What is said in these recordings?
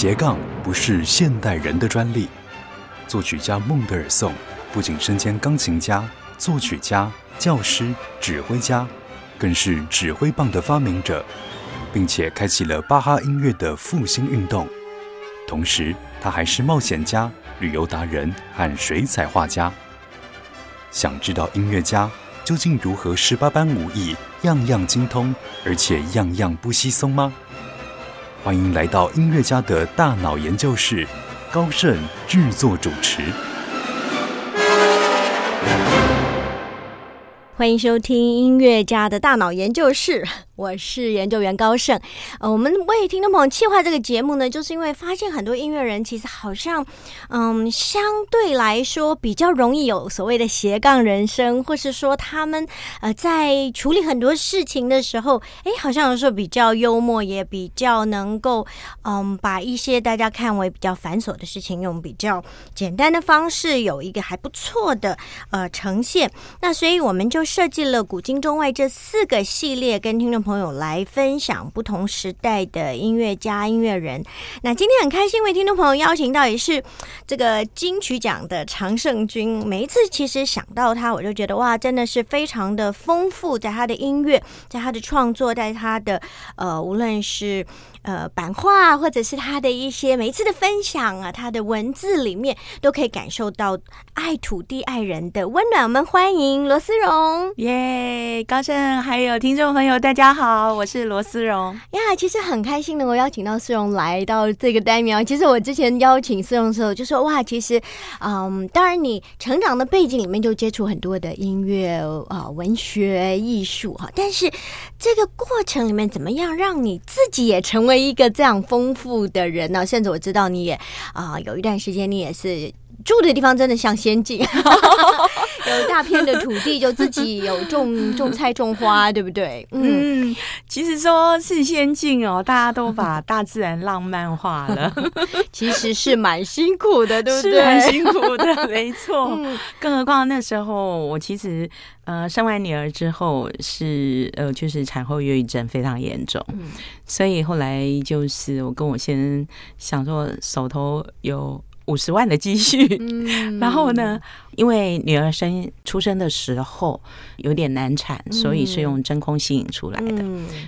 斜杠不是现代人的专利。作曲家孟德尔颂不仅身兼钢琴家、作曲家、教师、指挥家，更是指挥棒的发明者，并且开启了巴哈音乐的复兴运动。同时，他还是冒险家、旅游达人和水彩画家。想知道音乐家究竟如何十八般武艺样样精通，而且样样不稀松吗？欢迎来到音乐家的大脑研究室，高盛制作主持。欢迎收听音乐家的大脑研究室。我是研究员高盛，呃，我们为听众朋友计划这个节目呢，就是因为发现很多音乐人其实好像，嗯，相对来说比较容易有所谓的斜杠人生，或是说他们呃在处理很多事情的时候，哎，好像有时候比较幽默，也比较能够，嗯，把一些大家看为比较繁琐的事情，用比较简单的方式有一个还不错的呃呈现。那所以我们就设计了古今中外这四个系列，跟听众朋友。来分享不同时代的音乐家、音乐人。那今天很开心为听众朋友邀请到也是这个金曲奖的常胜军。每一次其实想到他，我就觉得哇，真的是非常的丰富，在他的音乐，在他的创作，在他的呃，无论是。呃，版画或者是他的一些每一次的分享啊，他的文字里面都可以感受到爱土地、爱人的温暖。我们欢迎罗思荣，耶！高盛还有听众朋友，大家好，我是罗思荣呀。其实很开心能够邀请到思荣来到这个单元。其实我之前邀请思荣的时候就说，哇，其实，嗯，当然你成长的背景里面就接触很多的音乐啊、文学、艺术哈，但是这个过程里面怎么样让你自己也成为为一个这样丰富的人呢，甚至我知道你也啊，有一段时间你也是。住的地方真的像仙境，有大片的土地，就自己有种 种菜种花，对不对？嗯，其实说是仙境哦，大家都把大自然浪漫化了，其实是蛮辛苦的，对不对？是蛮辛苦的，没错。更何况那时候我其实呃生完女儿之后是呃就是产后抑郁症非常严重，所以后来就是我跟我先生想说手头有。五十万的积蓄，然后呢，因为女儿生出生的时候有点难产，所以是用真空吸引出来的。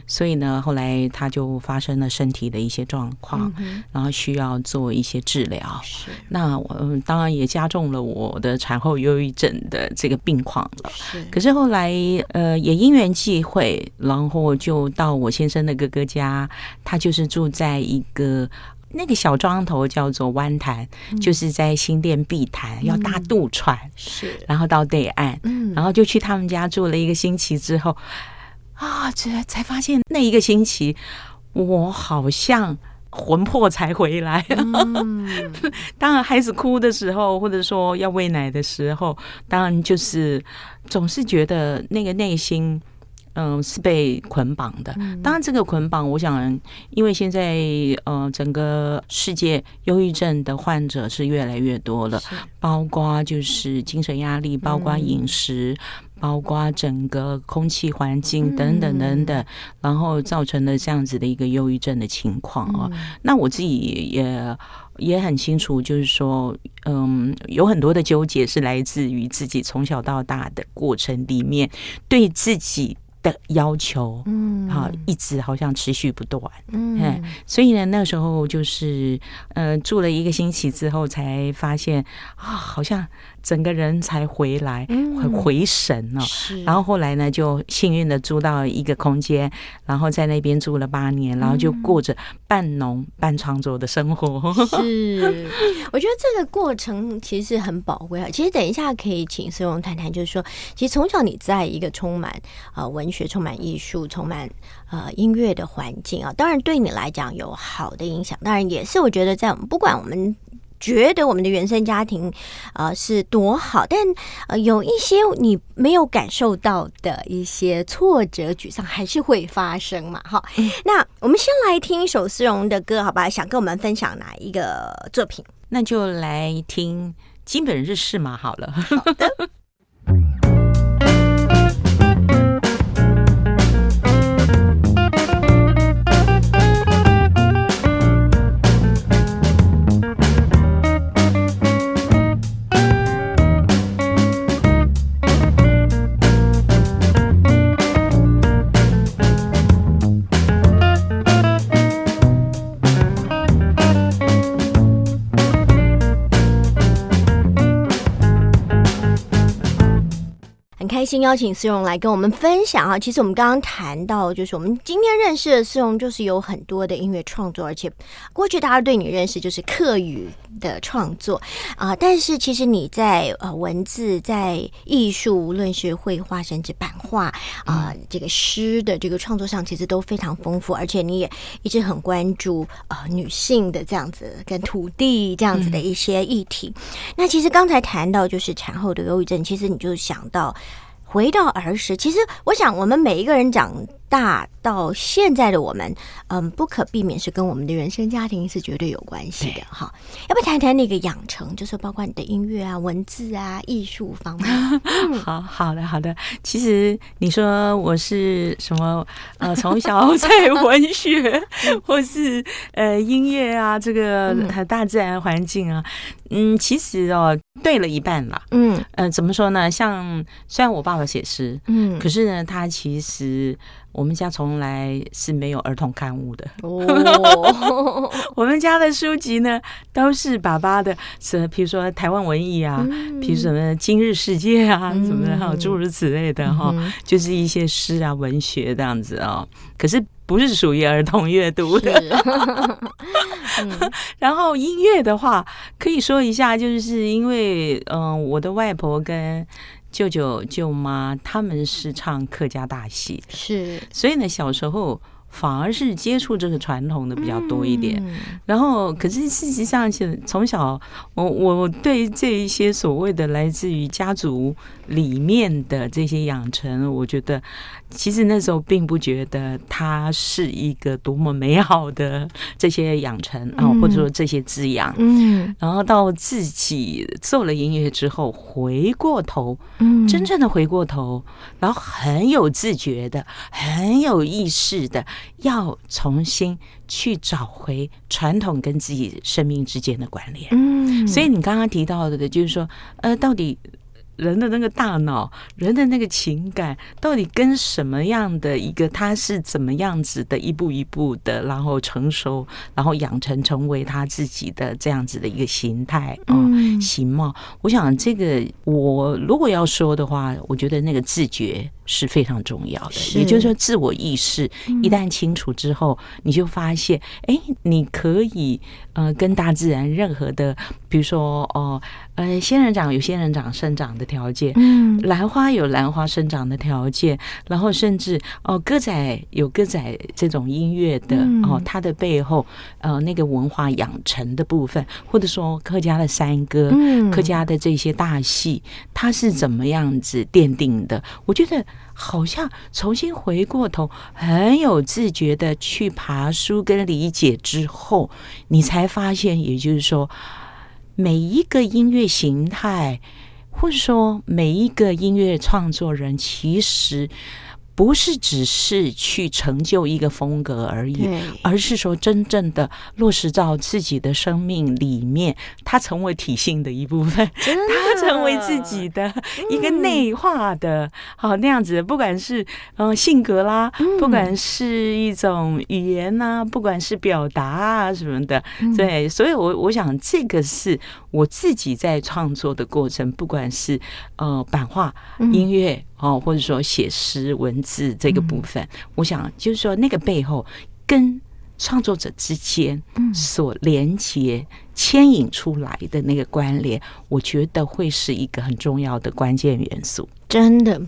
所以呢，后来她就发生了身体的一些状况，然后需要做一些治疗。是，那我当然也加重了我的产后忧郁症的这个病况了。是，可是后来呃也因缘际会，然后就到我先生的哥哥家，他就是住在一个。那个小庄头叫做湾潭，就是在新店碧潭，要搭渡船，是，然后到对岸，嗯，然后就去他们家住了一个星期之后，啊，这才发现那一个星期，我好像魂魄才回来。当然，孩子哭的时候，或者说要喂奶的时候，当然就是总是觉得那个内心。嗯，是被捆绑的。当然，这个捆绑，我想，因为现在呃，整个世界忧郁症的患者是越来越多了，包括就是精神压力，包括饮食，包括整个空气环境等等等等，然后造成了这样子的一个忧郁症的情况啊。那我自己也也很清楚，就是说，嗯，有很多的纠结是来自于自己从小到大的过程里面对自己。的要求，嗯，好，一直好像持续不断，嗯，所以呢，那时候就是，呃，住了一个星期之后，才发现啊，好像。整个人才回来，回神了。是，然后后来呢，就幸运的租到一个空间，然后在那边住了八年，然后就过着半农半创作的生活。是，我觉得这个过程其实很宝贵啊。其实等一下可以请思荣谈谈，就是说，其实从小你在一个充满啊文学、充满艺术、充满呃音乐的环境啊，当然对你来讲有好的影响，当然也是我觉得在我们不管我们。觉得我们的原生家庭，呃，是多好，但呃，有一些你没有感受到的一些挫折、沮丧，还是会发生嘛？哈，那我们先来听一首思荣的歌，好吧？想跟我们分享哪一个作品？那就来听《金本日事》嘛，好了。好的。开心邀请思荣来跟我们分享啊！其实我们刚刚谈到，就是我们今天认识的思荣，就是有很多的音乐创作，而且过去大家对你认识就是课语的创作啊。但是其实你在呃文字、在艺术，无论是绘画甚至版画啊，这个诗的这个创作上，其实都非常丰富，而且你也一直很关注呃女性的这样子跟土地这样子的一些议题。那其实刚才谈到就是产后的忧郁症，其实你就想到。回到儿时，其实我想，我们每一个人讲大到现在的我们，嗯，不可避免是跟我们的原生家庭是绝对有关系的哈。要不谈谈那个养成，就是包括你的音乐啊、文字啊、艺术方面。好好的，好的。其实你说我是什么？呃，从小在文学或是呃音乐啊，这个大自然环境啊，嗯，其实哦。对了一半啦，嗯呃，怎么说呢？像虽然我爸爸写诗，嗯，可是呢，他其实我们家从来是没有儿童刊物的哦。我们家的书籍呢，都是爸爸的，是比如说台湾文艺啊，比如什么今日世界啊什么的，诸如此类的哈，就是一些诗啊文学这样子哦。可是。不是属于儿童阅读的，然后音乐的话，可以说一下，就是因为嗯，我的外婆跟舅舅舅妈他们是唱客家大戏，是，所以呢，小时候。反而是接触这个传统的比较多一点，然后可是事实上，是从小我我对这一些所谓的来自于家族里面的这些养成，我觉得其实那时候并不觉得它是一个多么美好的这些养成啊，或者说这些滋养。嗯，然后到自己做了音乐之后，回过头，嗯，真正的回过头，然后很有自觉的，很有意识的。要重新去找回传统跟自己生命之间的关联，嗯，所以你刚刚提到的，就是说，呃，到底。人的那个大脑，人的那个情感，到底跟什么样的一个他是怎么样子的，一步一步的，然后成熟，然后养成成为他自己的这样子的一个形态啊形貌。我想这个，我如果要说的话，我觉得那个自觉是非常重要的。也就是说，自我意识一旦清楚之后，你就发现，哎，你可以呃，跟大自然任何的，比如说哦。呃，仙人掌有仙人掌生长的条件，嗯，兰花有兰花生长的条件，然后甚至哦，歌仔有歌仔这种音乐的哦，它的背后呃那个文化养成的部分，或者说客家的山歌，嗯客家的这些大戏，它是怎么样子奠定的？我觉得好像重新回过头，很有自觉的去爬书跟理解之后，你才发现，也就是说。每一个音乐形态，或者说每一个音乐创作人，其实。不是只是去成就一个风格而已，而是说真正的落实到自己的生命里面，它成为体性的一部分，它成为自己的一个内化的，好那样子。不管是嗯性格啦，不管是一种语言呐，不管是表达啊什么的，对，所以我我想这个是我自己在创作的过程，不管是呃版画、音乐。哦，或者说写诗文字这个部分，我想就是说那个背后跟创作者之间所连接。牵引出来的那个关联，我觉得会是一个很重要的关键元素。真的，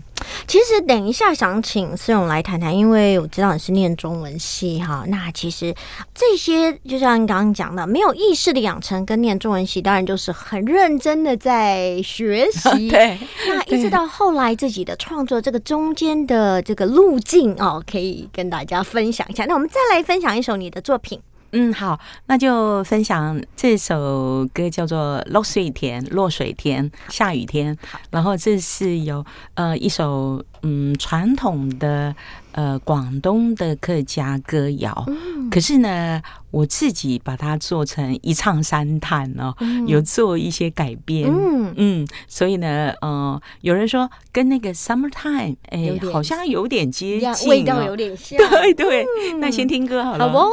其实等一下想请思勇来谈谈，因为我知道你是念中文系哈。那其实这些就像你刚刚讲的，没有意识的养成跟念中文系，当然就是很认真的在学习。对，那一直到后来自己的创作这个中间的这个路径哦，可以跟大家分享一下。那我们再来分享一首你的作品。嗯，好，那就分享这首歌，叫做《落水天》，落水天，下雨天。然后这是有呃一首嗯传统的呃广东的客家歌谣，可是呢我自己把它做成一唱三叹哦，有做一些改编。嗯嗯，所以呢，呃，有人说跟那个《Summertime》哎，好像有点接近，味道有点像。对对，那先听歌好了。好不？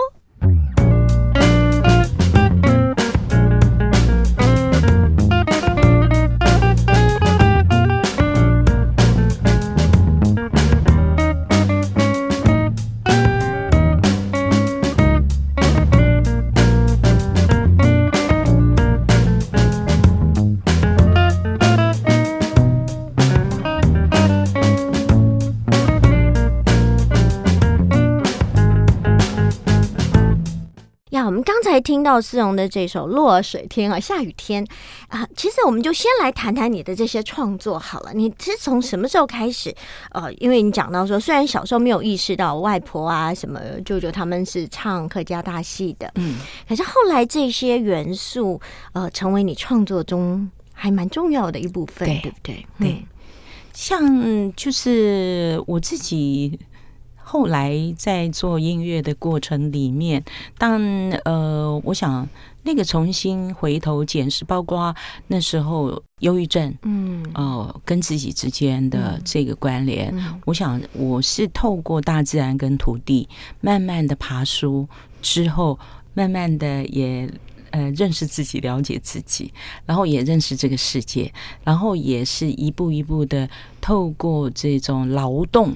听到思荣的这首《落水天》啊，下雨天啊，其实我们就先来谈谈你的这些创作好了。你是从什么时候开始？呃，因为你讲到说，虽然小时候没有意识到外婆啊、什么舅舅他们是唱客家大戏的，嗯，可是后来这些元素呃，成为你创作中还蛮重要的一部分，对不对？对，像就是我自己。后来在做音乐的过程里面，但呃，我想那个重新回头检视，包括那时候忧郁症，嗯，哦，跟自己之间的这个关联，我想我是透过大自然跟土地，慢慢的爬书之后，慢慢的也呃认识自己，了解自己，然后也认识这个世界，然后也是一步一步的透过这种劳动。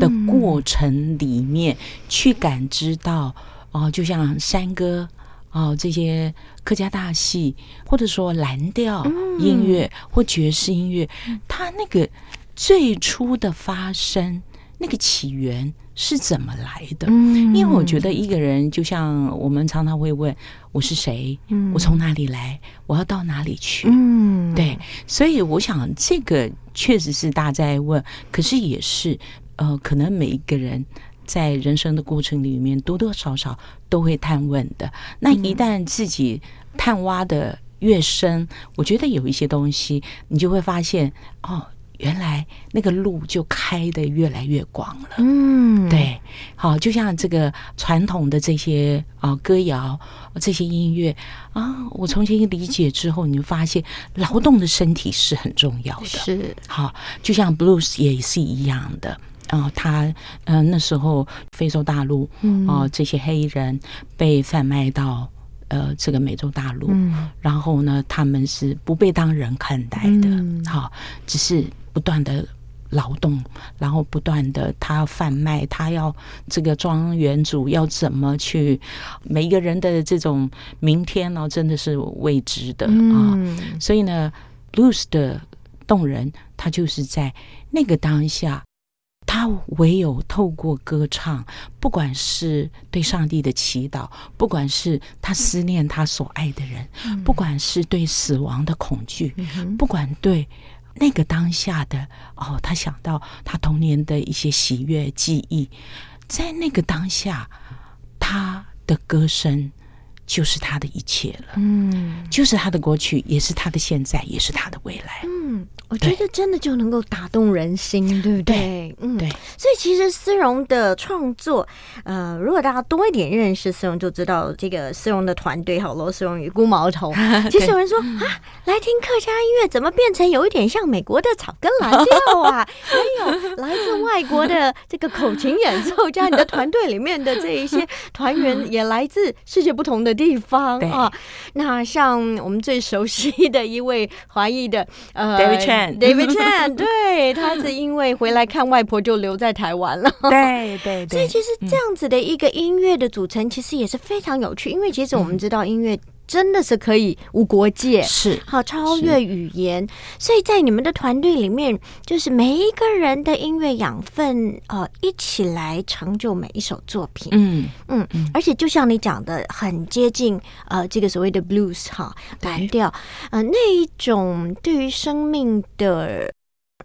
的过程里面去感知到哦，就像山歌哦，这些客家大戏，或者说蓝调音乐或爵士音乐，它那个最初的发生，那个起源是怎么来的？因为我觉得一个人，就像我们常常会问我是谁，我从哪里来，我要到哪里去？嗯，对，所以我想这个确实是大家在问，可是也是。呃，可能每一个人在人生的过程里面，多多少少都会探问的。那一旦自己探挖的越深，我觉得有一些东西，你就会发现，哦，原来那个路就开的越来越广了。嗯，对，好，就像这个传统的这些啊歌谣，这些音乐啊，我重新理解之后，你就发现劳动的身体是很重要的。是，好，就像 blues 也是一样的。然后他，嗯，那时候非洲大陆，哦，这些黑人被贩卖到呃这个美洲大陆，然后呢，他们是不被当人看待的，好，只是不断的劳动，然后不断的他要贩卖，他要这个庄园主要怎么去，每一个人的这种明天呢，真的是未知的啊，所以呢，blues 的动人，他就是在那个当下。他唯有透过歌唱，不管是对上帝的祈祷，不管是他思念他所爱的人，不管是对死亡的恐惧，不管对那个当下的哦，他想到他童年的一些喜悦记忆，在那个当下，他的歌声就是他的一切了。嗯，就是他的过去，也是他的现在，也是他的未来。嗯。我觉得真的就能够打动人心，对不对？嗯，对。所以其实丝绒的创作，呃，如果大家多一点认识丝绒，就知道这个丝绒的团队，好罗丝绒与孤毛头。其实有人说啊，来听客家音乐，怎么变成有一点像美国的草根蓝调啊？还有来自外国的这个口琴演奏家，你的团队里面的这一些团员也来自世界不同的地方啊。那像我们最熟悉的一位华裔的呃。David Chan，对，他是因为回来看外婆就留在台湾了。对对，所以其实这样子的一个音乐的组成，其实也是非常有趣。因为其实我们知道音乐。真的是可以无国界，是好超越语言，所以在你们的团队里面，就是每一个人的音乐养分，呃，一起来成就每一首作品。嗯嗯，而且就像你讲的，很接近呃这个所谓的 blues 哈蓝调，呃那一种对于生命的。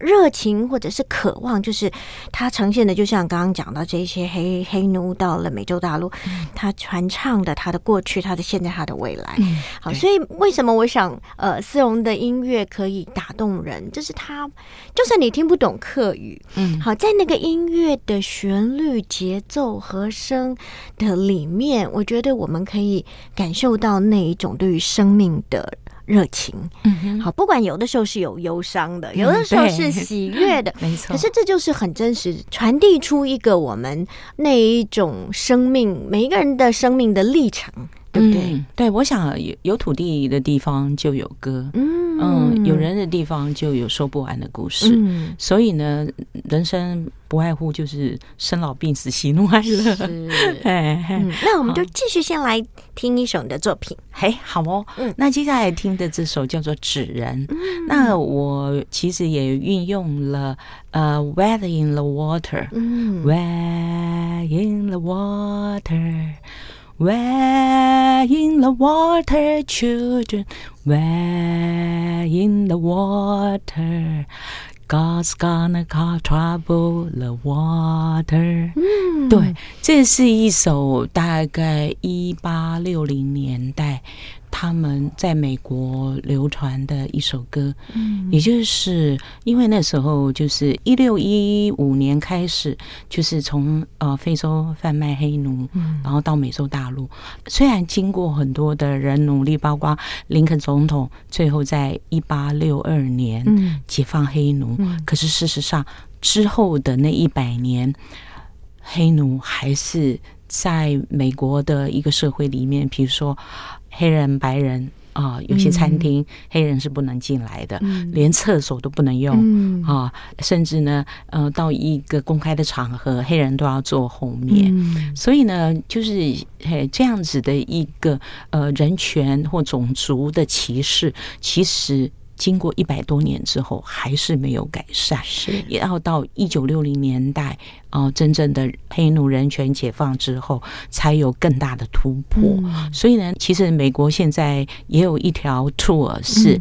热情或者是渴望，就是他呈现的，就像刚刚讲到这些黑黑奴到了美洲大陆，他传唱的他的过去、他的现在、他的未来。好，所以为什么我想，呃，丝绒的音乐可以打动人，就是他，就算你听不懂客语，嗯，好，在那个音乐的旋律、节奏、和声的里面，我觉得我们可以感受到那一种对于生命的。热情，嗯好，不管有的时候是有忧伤的，有的时候是喜悦的，没错。可是这就是很真实，传递出一个我们那一种生命，每一个人的生命的历程。对不对？对，我想有有土地的地方就有歌，嗯嗯，有人的地方就有说不完的故事。嗯，所以呢，人生不外乎就是生老病死、喜怒哀乐。哎，那我们就继续先来听一首你的作品。嘿，好哦。嗯，那接下来听的这首叫做《纸人》。那我其实也运用了呃，Wet in the Water，嗯，Wet in the Water。Where in the water, children? Where in the water? God's gonna cause trouble the water。嗯，对，这是一首大概一八六零年代。 他们在美国流传的一首歌，嗯，也就是因为那时候就是一六一五年开始，就是从呃非洲贩卖黑奴，嗯，然后到美洲大陆。虽然经过很多的人努力，包括林肯总统最后在一八六二年解放黑奴，可是事实上之后的那一百年，黑奴还是在美国的一个社会里面，比如说。黑人、白人啊，有些餐厅黑人是不能进来的，连厕所都不能用啊，甚至呢，呃，到一个公开的场合，黑人都要坐后面。所以呢，就是嘿这样子的一个呃人权或种族的歧视，其实。经过一百多年之后，还是没有改善，是。也要到一九六零年代啊，真正的黑奴人权解放之后，才有更大的突破。所以呢，其实美国现在也有一条 tour 是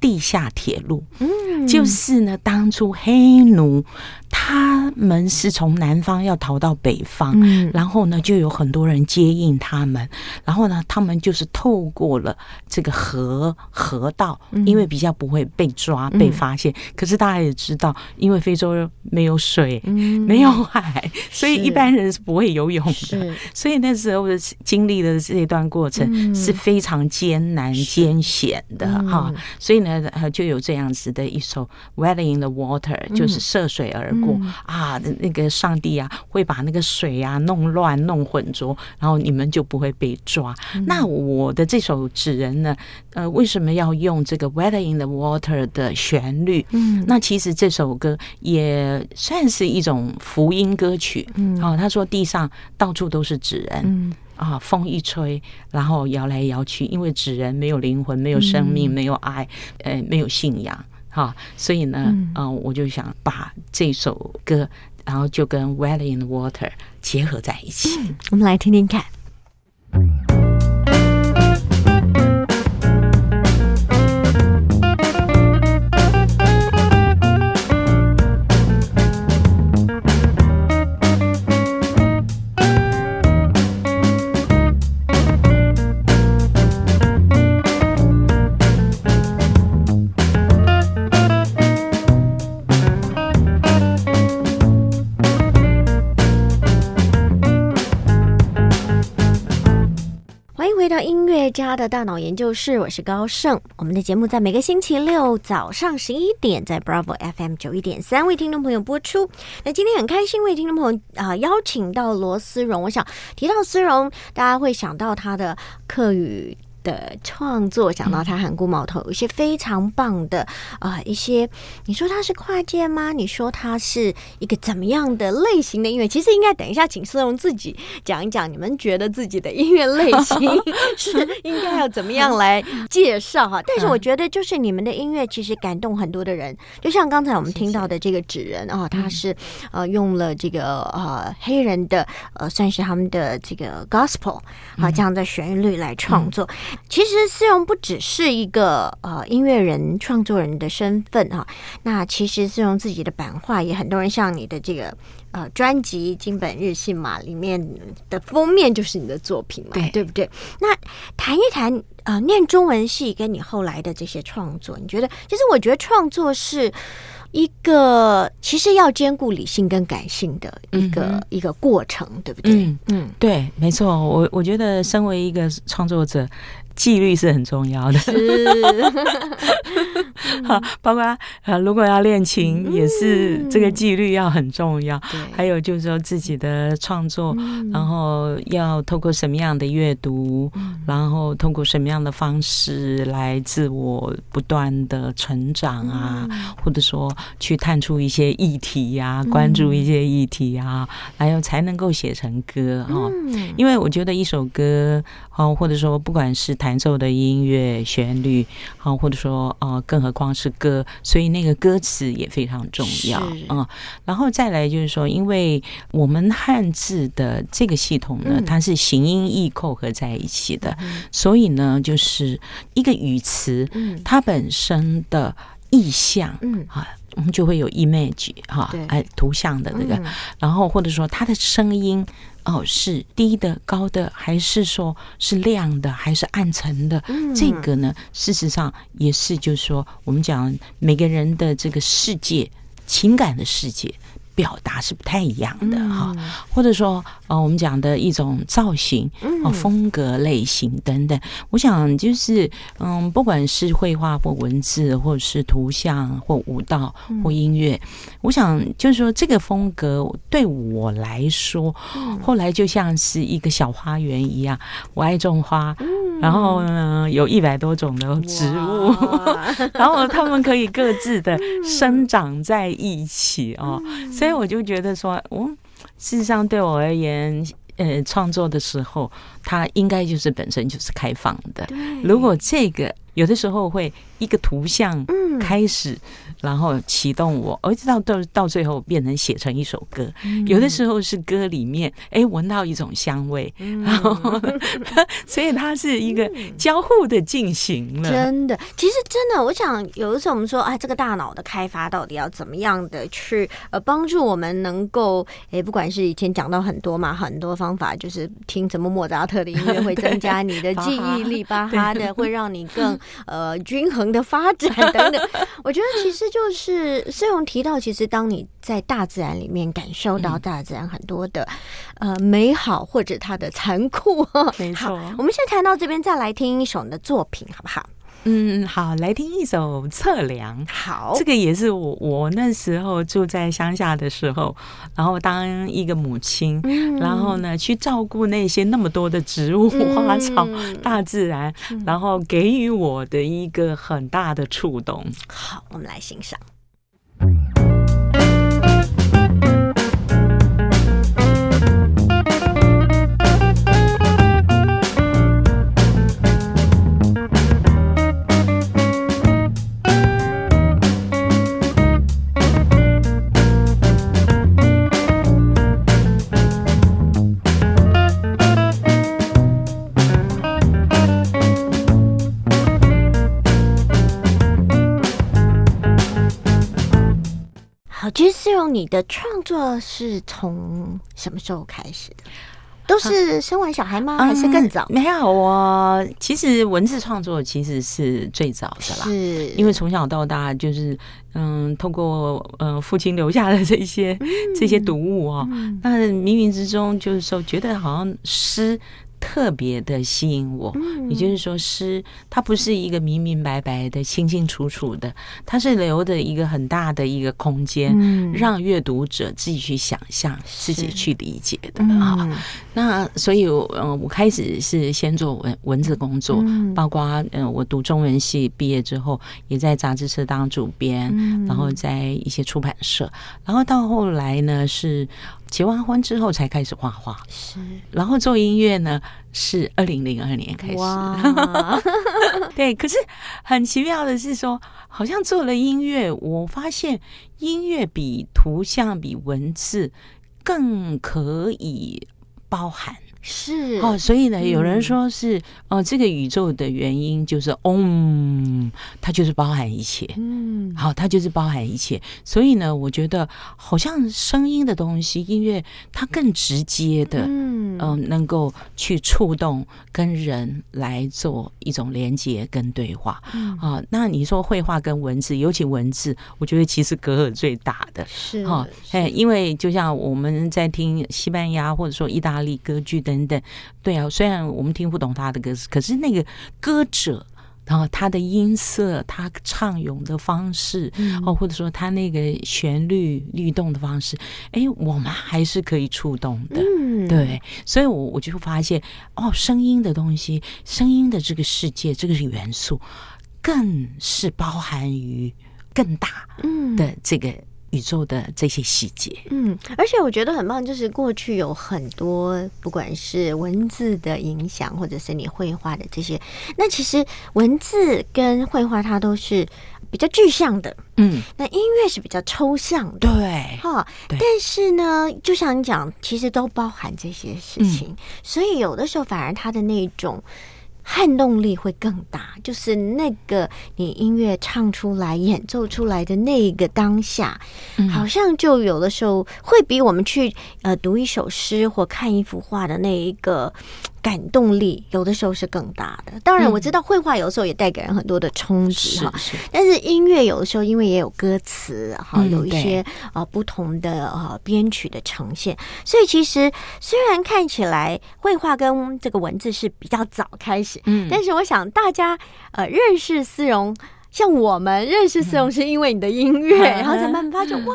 地下铁路，嗯，就是呢，当初黑奴。他们是从南方要逃到北方，然后呢，就有很多人接应他们。然后呢，他们就是透过了这个河河道，因为比较不会被抓、被发现。可是大家也知道，因为非洲没有水、没有海，所以一般人是不会游泳的。所以那时候的经历的这一段过程是非常艰难、艰险的哈。所以呢，就有这样子的一首《Wedding in the Water》，就是涉水而。过啊，那个上帝啊，会把那个水啊弄乱、弄混浊，然后你们就不会被抓。那我的这首纸人呢，呃，为什么要用这个《Weather in the Water》的旋律？嗯，那其实这首歌也算是一种福音歌曲。嗯，哦，他说地上到处都是纸人，嗯啊，风一吹，然后摇来摇去，因为纸人没有灵魂，没有生命，没有爱，呃，没有信仰。好，所以呢，嗯，我就想把这首歌，然后就跟《Wedding in Water》结合在一起，我们来听听看。的大脑研究室，我是高盛。我们的节目在每个星期六早上十一点，在 Bravo FM 九一点三为听众朋友播出。那今天很开心为听众朋友啊邀请到罗思荣。我想提到思荣，大家会想到他的课语。的创作，想到他喊顾毛头，有一些非常棒的啊，一些你说他是跨界吗？你说他是一个怎么样的类型的音乐？其实应该等一下请思荣自己讲一讲，你们觉得自己的音乐类型 是应该要怎么样来介绍哈？但是我觉得就是你们的音乐其实感动很多的人，就像刚才我们听到的这个纸人啊，他是呃用了这个呃黑人的呃算是他们的这个 gospel 啊这样的旋律来创作。其实思荣不只是一个呃音乐人、创作人的身份哈，那其实思荣自己的版画也很多人像你的这个呃专辑《金本日信》嘛，里面的封面就是你的作品嘛，对不对？那谈一谈呃念中文系跟你后来的这些创作，你觉得？其实我觉得创作是。一个其实要兼顾理性跟感性的一个一个过程，对不对？嗯嗯，对，没错。我我觉得身为一个创作者。纪律是很重要的，是，好，包括呃，如果要练琴，也是这个纪律要很重要。对，还有就是说自己的创作，然后要透过什么样的阅读，然后通过什么样的方式来自我不断的成长啊，或者说去探出一些议题呀，关注一些议题啊，还有才能够写成歌哈。因为我觉得一首歌哦，或者说不管是弹奏的音乐旋律，啊，或者说啊，更何况是歌，所以那个歌词也非常重要啊。然后再来就是说，因为我们汉字的这个系统呢，它是形音意扣合在一起的，所以呢，就是一个语词，它本身的意象，嗯啊。我们就会有 image 哈，哎，图像的那个，然后或者说他的声音哦是低的、高的，还是说是亮的，还是暗沉的？这个呢，事实上也是，就是说我们讲每个人的这个世界、情感的世界。表达是不太一样的哈，或者说呃，我们讲的一种造型、哦风格类型等等，我想就是嗯，不管是绘画或文字，或者是图像或舞蹈或音乐，我想就是说这个风格对我来说，后来就像是一个小花园一样，我爱种花，然后呢有一百多种的植物，然后它们可以各自的生长在一起哦，所以。所以我就觉得说，嗯，事实上对我而言，呃，创作的时候，它应该就是本身就是开放的。如果这个有的时候会一个图像开始。然后启动我，而直到到到最后变成写成一首歌。有的时候是歌里面，哎，闻到一种香味，然后，所以它是一个交互的进行了。真的，其实真的，我想有的时候我们说，啊，这个大脑的开发到底要怎么样的去呃帮助我们能够，哎，不管是以前讲到很多嘛，很多方法，就是听什么莫扎特的音乐会增加你的记忆力，巴哈的会让你更呃均衡的发展等等。我觉得其实。就是世荣提到，其实当你在大自然里面感受到大自然很多的呃美好或者它的残酷，没错。我们先谈到这边，再来听一首你的作品，好不好？嗯，好，来听一首《测量》。好，这个也是我我那时候住在乡下的时候，然后当一个母亲，然后呢去照顾那些那么多的植物、花草、大自然，然后给予我的一个很大的触动。好，我们来欣赏。其实，用你的创作是从什么时候开始的？都是生完小孩吗？还是更早？没有，我其实文字创作其实是最早的啦。是，因为从小到大就是嗯，通过呃父亲留下的这些这些读物哦，那冥冥之中就是说，觉得好像诗。特别的吸引我，也就是说，诗它不是一个明明白白的、清清楚楚的，它是留的一个很大的一个空间，让阅读者自己去想象、自己去理解的。啊。那所以，嗯，我开始是先做文文字工作，包括嗯，我读中文系毕业之后，也在杂志社当主编，然后在一些出版社，然后到后来呢是。结完婚之后才开始画画，是，然后做音乐呢，是二零零二年开始。对，可是很奇妙的是说，好像做了音乐，我发现音乐比图像、比文字更可以包含。是哦，所以呢，有人说是哦，这个宇宙的原因就是嗡，它就是包含一切，嗯，好，它就是包含一切。所以呢，我觉得好像声音的东西，音乐它更直接的，嗯嗯，能够去触动跟人来做一种连接跟对话。啊，那你说绘画跟文字，尤其文字，我觉得其实隔阂最大的是哈，哎，因为就像我们在听西班牙或者说意大利歌剧的。等等，对啊，虽然我们听不懂他的歌词，可是那个歌者，然后他的音色，他唱咏的方式，哦，或者说他那个旋律律动的方式，哎，我们还是可以触动的，嗯。对，所以我我就发现，哦，声音的东西，声音的这个世界，这个元素，更是包含于更大的这个。宇宙的这些细节。嗯，而且我觉得很棒，就是过去有很多不管是文字的影响，或者是你绘画的这些，那其实文字跟绘画它都是比较具象的，嗯，那音乐是比较抽象的。对，哈，但是呢，就像你讲，其实都包含这些事情，所以有的时候反而它的那种撼动力会更大，就是那个你音乐唱出来、演奏出来的那一个当下，好像就有的时候会比我们去呃读一首诗或看一幅画的那一个感动力，有的时候是更大的。当然，我知道绘画有的时候也带给人很多的冲击哈，但是音乐有的时候因为也有歌词哈，嗯有一些呃不同的呃编曲的呈现，所以其实虽然看起来绘画跟这个文字是比较早开始，嗯但是我想大家呃认识丝绒。像我们认识思荣是因为你的音乐，嗯然后才慢慢发觉哇，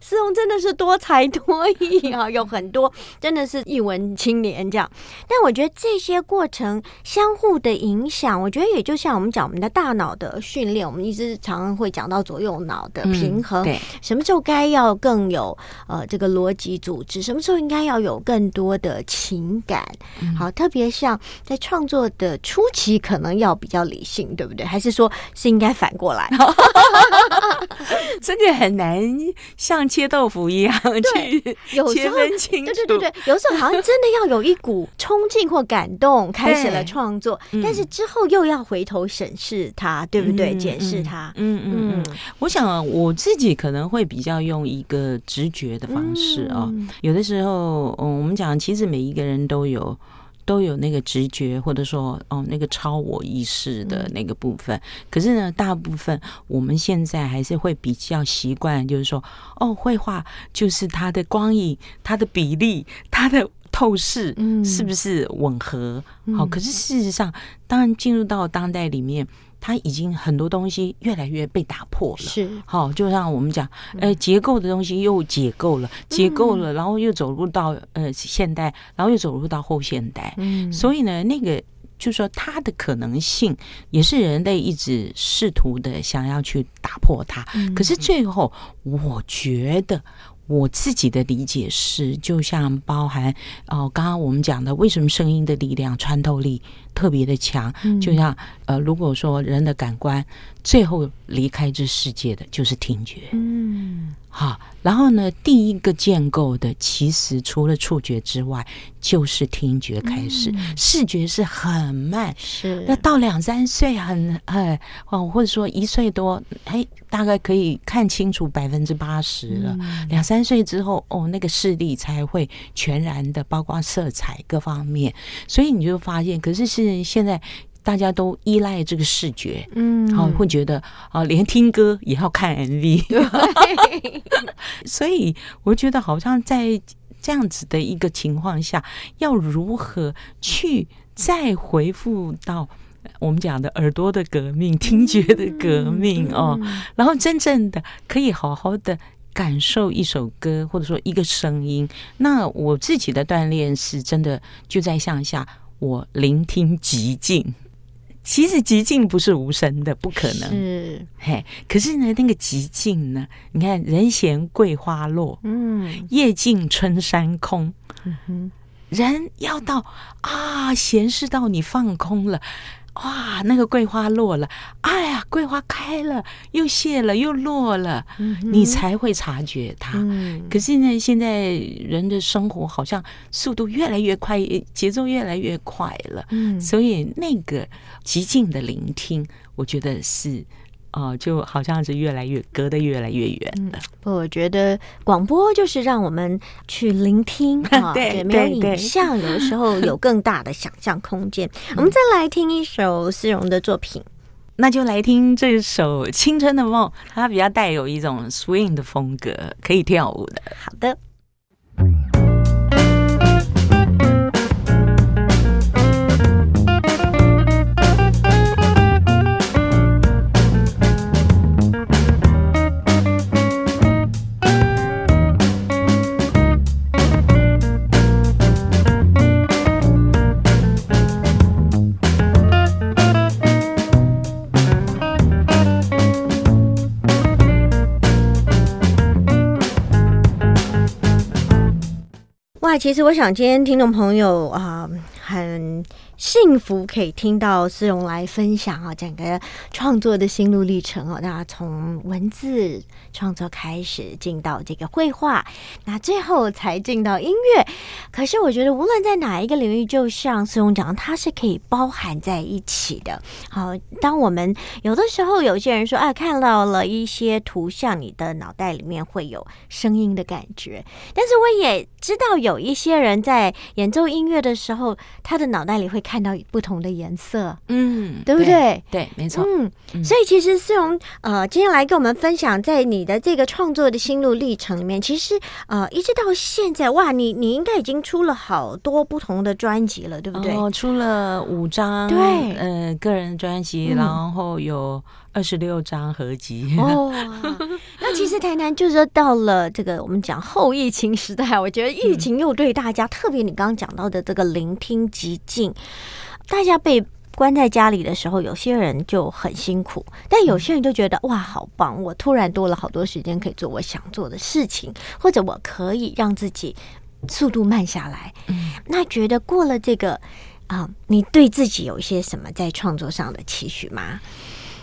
思荣真的是多才多艺啊，有很多真的是艺文青年这样。但我觉得这些过程相互的影响，我觉得也就像我们讲我们的大脑的训练，我们一直常常会讲到左右脑的平衡，嗯对，什么时候该要更有呃这个逻辑组织，什么时候应该要有更多的情感。嗯好，特别像在创作的初期，可能要比较理性，对不对？还是说是应该反过来？真的很难像切豆腐一样去切分清楚。对对对对，有时候好像真的要有一股冲劲或感动，开始了创作，嗯但是之后又要回头审视它，对不对？嗯检视它。嗯嗯嗯嗯，我想我自己可能会比较用一个直觉的方式哦。嗯有的时候，嗯，我们讲，其实每一个人都有都有那个直觉，或者说哦那个超我意识的那个部分。可是呢，大部分我们现在还是会比较习惯，就是说，哦，绘画就是它的光影、它的比例、它的透视，嗯是不是吻合？嗯好，可是事实上，当然进入到当代里面，它已经很多东西越来越被打破了。是。好，就像我们讲，呃，结构的东西又解构了，解构了，然后又走入到呃现代，然后又走入到后现代，嗯。所以呢，那个就是说它的可能性也是人类一直试图的想要去打破它，可是最后我觉得。我自己的理解是，就像包含哦，刚刚我们讲的，为什么声音的力量穿透力特别的强？就像呃，如果说人的感官最后离开这世界的就是听觉，嗯好，然后呢，第一个建构的其实除了触觉之外，就是听觉开始，视觉是很慢。是那到两三岁很哎哦，或者说一岁多，哎，大概可以看清楚百分之八十了。两三岁之后，哦，那个视力才会全然的，包括色彩各方面。所以你就发现，可是是现在大家都依赖这个视觉，嗯好、会觉得啊，连听歌也要看 MV。所以我觉得好像在这样子的一个情况下，要如何去再回复到我们讲的耳朵的革命、听觉的革命哦，然后真正的可以好好的。感受一首歌，或者说一个声音，那我自己的锻炼是真的就在向下，我聆听极静。其实极静不是无声的，不可能。是嘿，可是呢，那个极静呢？你看，人闲桂花落，嗯夜静春山空。哼人要到啊，闲适到你放空了，哇，那个桂花落了，哎呀，桂花开了，又谢了，又落了，你才会察觉它。嗯。可是呢，现在人的生活好像速度越来越快，节奏越来越快了，嗯。所以那个极静的聆听，我觉得是。哦、就好像是越来越隔得越来越远了。不，我觉得广播就是让我们去聆听 啊，对没有影像，有的时候有更大的想象空间。我们再来听一首丝绒的作品，那就来听这首《青春的梦》，它比较带有一种 swing 的风格，可以跳舞的。好的。其实我想今天听众朋友啊、很幸福可以听到思荣来分享啊，整个创作的心路历程哦。那从文字创作开始，进到这个绘画，那最后才进到音乐。可是我觉得，无论在哪一个领域，就像思荣讲，它是可以包含在一起的。好，当我们有的时候有些人说啊，看到了一些图像，你的脑袋里面会有声音的感觉。但是我也知道有一些人在演奏音乐的时候，他的脑袋里会看到不同的颜色，嗯，对不对？对，没错。嗯，所以其实思荣呃，今天来跟我们分享，在你的这个创作的心路历程里面，其实呃，一直到现在，哇，你你应该已经出了好多不同的专辑了，对不对？哦，出了五张，对呃，个人专辑，嗯然后有二十六张合集。哦，那其实台南就是说到了这个我们讲后疫情时代，我觉得疫情又对大家，特别你刚刚讲到的这个聆听极静，大家被。关在家里的时候，有些人就很辛苦，但有些人就觉得哇，好棒！我突然多了好多时间可以做我想做的事情，或者我可以让自己速度慢下来。嗯那觉得过了这个啊、你对自己有一些什么在创作上的期许吗？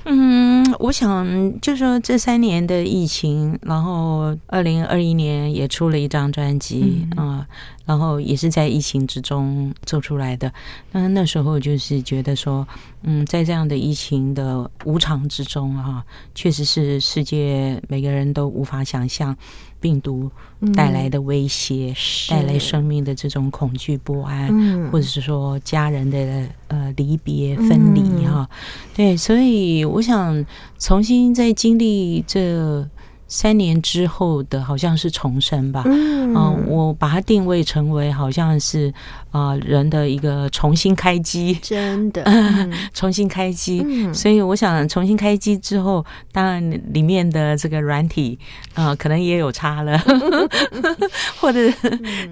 嗯，我想就说这三年的疫情，然后二零二一年也出了一张专辑啊、然后也是在疫情之中做出来的。那那时候就是觉得说，嗯，在这样的疫情的无常之中啊，确实是世界每个人都无法想象病毒带来的威胁，带来生命的这种恐惧不安。嗯。或者是说家人的呃离别分离嗯。哈、对，所以我想重新再经历这三年之后的，好像是重生吧。嗯嗯、我把它定位成为好像是啊、人的一个重新开机，真的，嗯重新开机。嗯所以我想重新开机之后，当然里面的这个软体，呃，可能也有差了，或者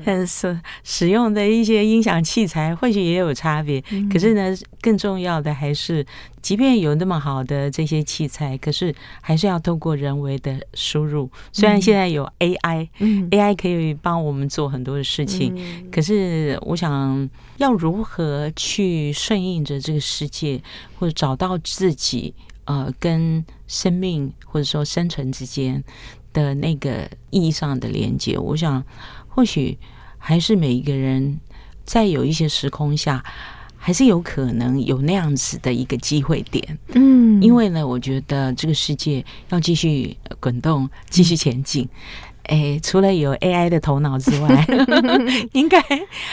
呃所使用的一些音响器材或许也有差别。可是呢，更重要的还是，即便有那么好的这些器材，可是还是要透过人为的输入。虽然现在有 AI，AI、嗯。AI 可以帮我们做很多的事情，嗯。可是，我想要如何去顺应着这个世界，或者找到自己呃跟生命或者说生存之间的那个意义上的连接，我想或许还是每一个人在有一些时空下，还是有可能有那样子的一个机会点。嗯因为呢，我觉得这个世界要继续呃滚动，继续前进。哎，除了有 AI 的头脑之外，应该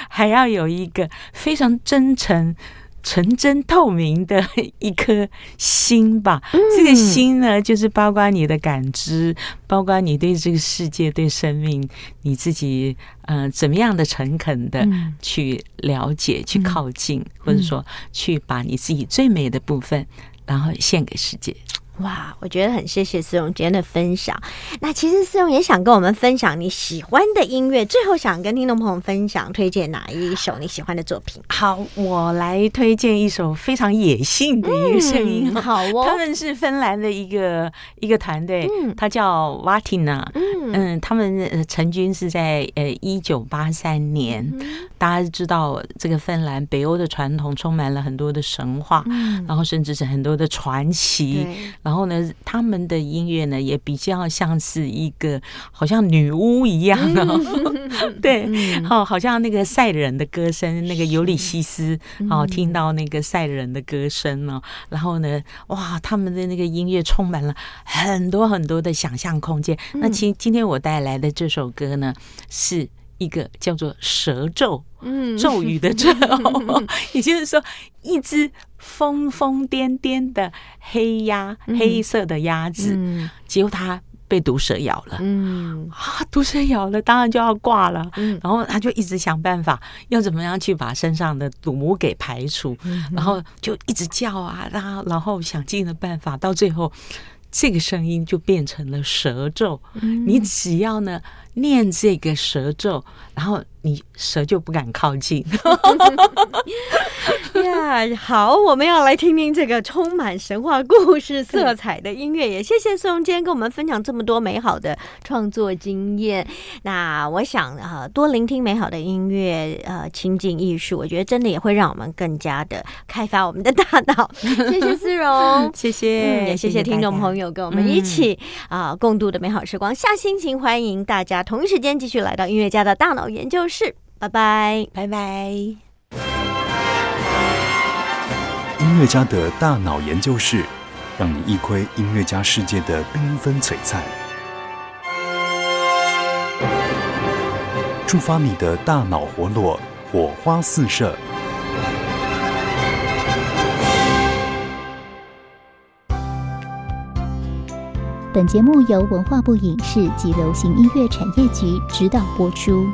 还要有一个非常真诚、纯真、透明的一颗心吧。这个心呢，就是包括你的感知，包括你对这个世界、对生命，你自己呃怎么样的诚恳的嗯去了解、去靠近，或者说去把你自己最美的部分，然后献给世界。哇，我觉得很谢谢思荣今天的分享。那其实思荣也想跟我们分享你喜欢的音乐，最后想跟听众朋友分享推荐哪一首你喜欢的作品？好，我来推荐一首非常野性的一个声音。好哦，他们是芬兰的一个一个团队，嗯它叫 Vatina。嗯嗯，他们呃成军是在呃一九八三年。嗯大家知道，这个芬兰北欧的传统充满了很多的神话，嗯然后甚至是很多的传奇。对，然后呢，他们的音乐呢也比较像是一个好像女巫一样哦，对，嗯。哦，好像那个赛人的歌声，那个尤里西斯，哦，听到那个赛人的歌声哦，然后呢，哇，他们的那个音乐充满了很多很多的想象空间。那今今天我带来的这首歌呢，是一个叫做蛇咒。嗯咒语的咒，也就是说，一只疯疯癫癫的黑鸭，黑色的鸭子，嗯结果它被毒蛇咬了。嗯啊，毒蛇咬了，当然就要挂了。嗯然后他就一直想办法，要怎么样去把身上的毒给排除，嗯然后就一直叫啊，然后然后想尽了办法，到最后这个声音就变成了蛇咒。嗯你只要呢念这个蛇咒，然后你蛇就不敢靠近。呀，好，我们要来听听这个充满神话故事色彩的音乐。也谢谢宋今天跟我们分享这么多美好的创作经验。那我想啊，多聆听美好的音乐，呃，亲近艺术，我觉得真的也会让我们更加的开发我们的大脑。谢谢思荣，谢谢，也谢谢听众朋友跟我们一起啊共度的美好时光。下心情，欢迎大家同一时间继续来到音乐家的大脑研究室。拜拜，拜拜。音乐家的大脑研究室，让你一窥音乐家世界的缤纷璀璨，触发你的大脑活络，火花四射。本节目由文化部影视及流行音乐产业局指导播出。